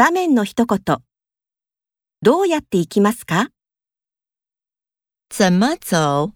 場面の一言。どうやって行きますか？怎么走？